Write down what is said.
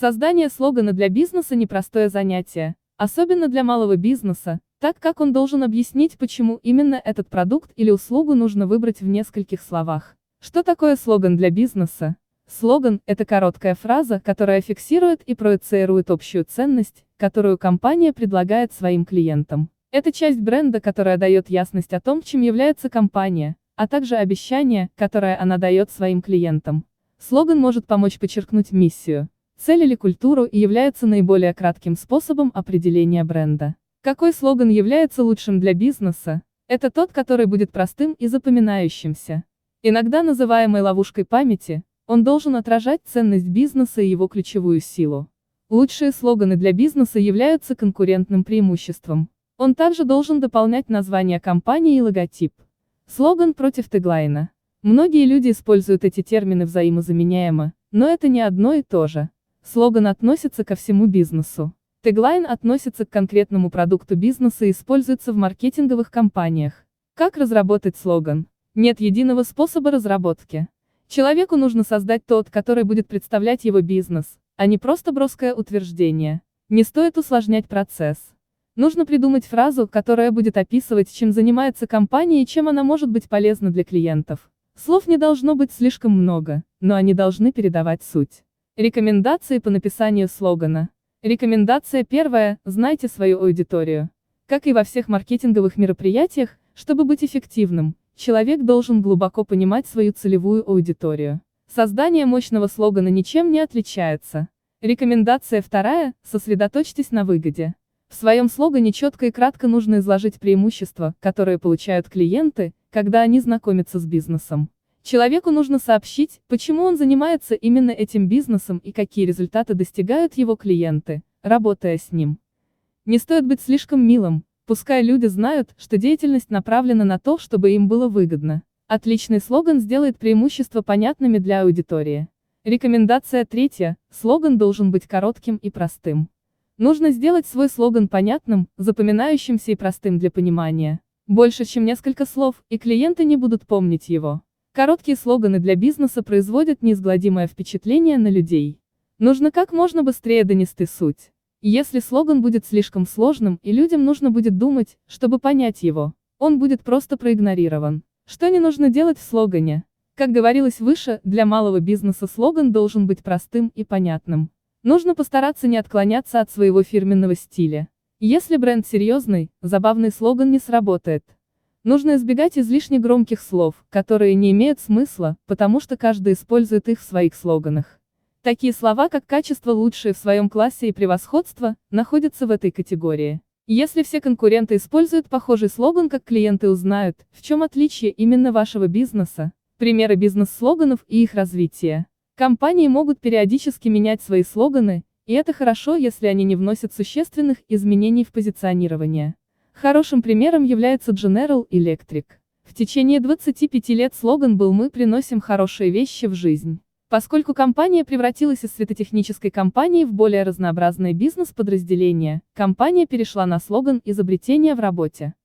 Создание слогана для бизнеса непростое занятие, особенно для малого бизнеса, так как он должен объяснить, почему именно этот продукт или услугу нужно выбрать в нескольких словах. Что такое слоган для бизнеса? Слоган – это короткая фраза, которая фиксирует и проецирует общую ценность, которую компания предлагает своим клиентам. Это часть бренда, которая дает ясность о том, чем является компания, а также обещание, которое она дает своим клиентам. Слоган может помочь подчеркнуть миссию, цель или культуру и является наиболее кратким способом определения бренда. Какой слоган является лучшим для бизнеса? Это тот, который будет простым и запоминающимся. Иногда называемый ловушкой памяти, он должен отражать ценность бизнеса и его ключевую силу. Лучшие слоганы для бизнеса являются конкурентным преимуществом. Он также должен дополнять название компании и логотип. Слоган против теглайна. Многие люди используют эти термины взаимозаменяемо, но это не одно и то же. Слоган относится ко всему бизнесу. Теглайн относится к конкретному продукту бизнеса и используется в маркетинговых кампаниях. Как разработать слоган? Нет единого способа разработки. Человеку нужно создать тот, который будет представлять его бизнес, а не просто броское утверждение. Не стоит усложнять процесс. Нужно придумать фразу, которая будет описывать, чем занимается компания и чем она может быть полезна для клиентов. Слов не должно быть слишком много, но они должны передавать суть. Рекомендации по написанию слогана. Рекомендация первая – знайте свою аудиторию. Как и во всех маркетинговых мероприятиях, чтобы быть эффективным, человек должен глубоко понимать свою целевую аудиторию. Создание мощного слогана ничем не отличается. Рекомендация вторая – сосредоточьтесь на выгоде. В своем слогане четко и кратко нужно изложить преимущества, которые получают клиенты, когда они знакомятся с бизнесом. Человеку нужно сообщить, почему он занимается именно этим бизнесом и какие результаты достигают его клиенты, работая с ним. Не стоит быть слишком милым, пускай люди знают, что деятельность направлена на то, чтобы им было выгодно. Отличный слоган сделает преимущества понятными для аудитории. Рекомендация третья, слоган должен быть коротким и простым. Нужно сделать свой слоган понятным, запоминающимся и простым для понимания. Больше, чем несколько слов, и клиенты не будут помнить его. Короткие слоганы для бизнеса производят неизгладимое впечатление на людей. Нужно как можно быстрее донести суть. Если слоган будет слишком сложным и людям нужно будет думать, чтобы понять его, он будет просто проигнорирован. Что не нужно делать в слогане? Как говорилось выше, для малого бизнеса слоган должен быть простым и понятным. Нужно постараться не отклоняться от своего фирменного стиля. Если бренд серьезный, забавный слоган не сработает. Нужно избегать излишне громких слов, которые не имеют смысла, потому что каждый использует их в своих слоганах. Такие слова, как «качество лучшее в своем классе» и «превосходство», находятся в этой категории. Если все конкуренты используют похожий слоган, как клиенты узнают, в чем отличие именно вашего бизнеса. Примеры бизнес-слоганов и их развития. Компании могут периодически менять свои слоганы, и это хорошо, если они не вносят существенных изменений в позиционирование. Хорошим примером является General Electric. В течение 25 лет слоган был «Мы приносим хорошие вещи в жизнь». Поскольку компания превратилась из светотехнической компании в более разнообразное бизнес-подразделение, компания перешла на слоган «Изобретение в работе».